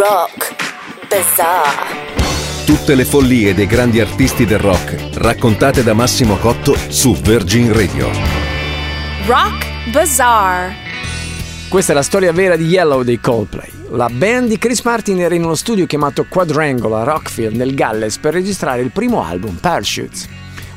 Rock Bazaar. Tutte le follie dei grandi artisti del rock, raccontate da Massimo Cotto su Virgin Radio. Rock Bazaar. Questa è la storia vera di Yellow dei Coldplay. La band di Chris Martin era in uno studio chiamato Quadrangle a Rockfield, nel Galles, per registrare il primo album, Parachutes.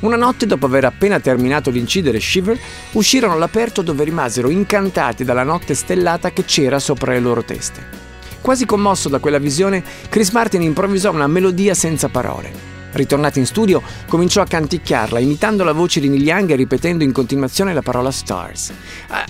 Una notte, dopo aver appena terminato di incidere Shiver, uscirono all'aperto dove rimasero incantati dalla notte stellata che c'era sopra le loro teste. Quasi commosso da quella visione, Chris Martin improvvisò una melodia senza parole. Ritornato in studio, cominciò a canticchiarla, imitando la voce di Neil Young e ripetendo in continuazione la parola Stars.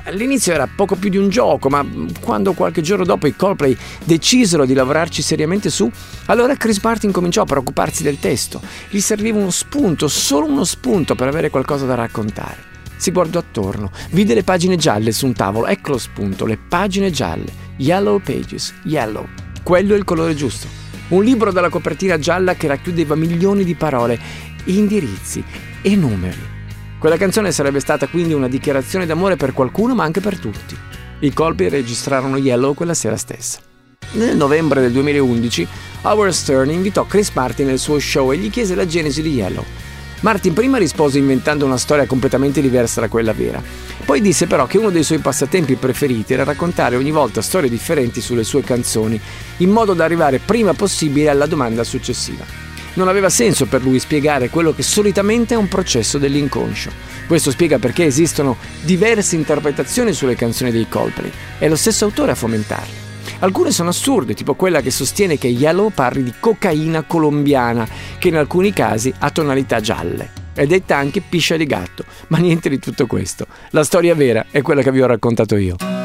All'inizio era poco più di un gioco, ma quando qualche giorno dopo i Coldplay decisero di lavorarci seriamente su, allora Chris Martin cominciò a preoccuparsi del testo. Gli serviva uno spunto, solo uno spunto per avere qualcosa da raccontare. Si guardò attorno, vide le pagine gialle su un tavolo, ecco lo spunto, le pagine gialle. Yellow Pages, yellow. Quello è il colore giusto. Un libro dalla copertina gialla che racchiudeva milioni di parole, indirizzi e numeri. Quella canzone sarebbe stata quindi una dichiarazione d'amore per qualcuno ma anche per tutti. I colpi registrarono Yellow quella sera stessa. Nel novembre del 2011, Howard Stern invitò Chris Martin nel suo show e gli chiese la genesi di Yellow. Martin prima rispose inventando una storia completamente diversa da quella vera. Poi disse però che uno dei suoi passatempi preferiti era raccontare ogni volta storie differenti sulle sue canzoni, in modo da arrivare prima possibile alla domanda successiva. Non aveva senso per lui spiegare quello che solitamente è un processo dell'inconscio. Questo spiega perché esistono diverse interpretazioni sulle canzoni dei Coldplay. È lo stesso autore a fomentarle. Alcune sono assurde, tipo quella che sostiene che Yellow parli di cocaina colombiana, che in alcuni casi ha tonalità gialle. È detta anche piscia di gatto, ma niente di tutto questo. La storia vera è quella che vi ho raccontato io.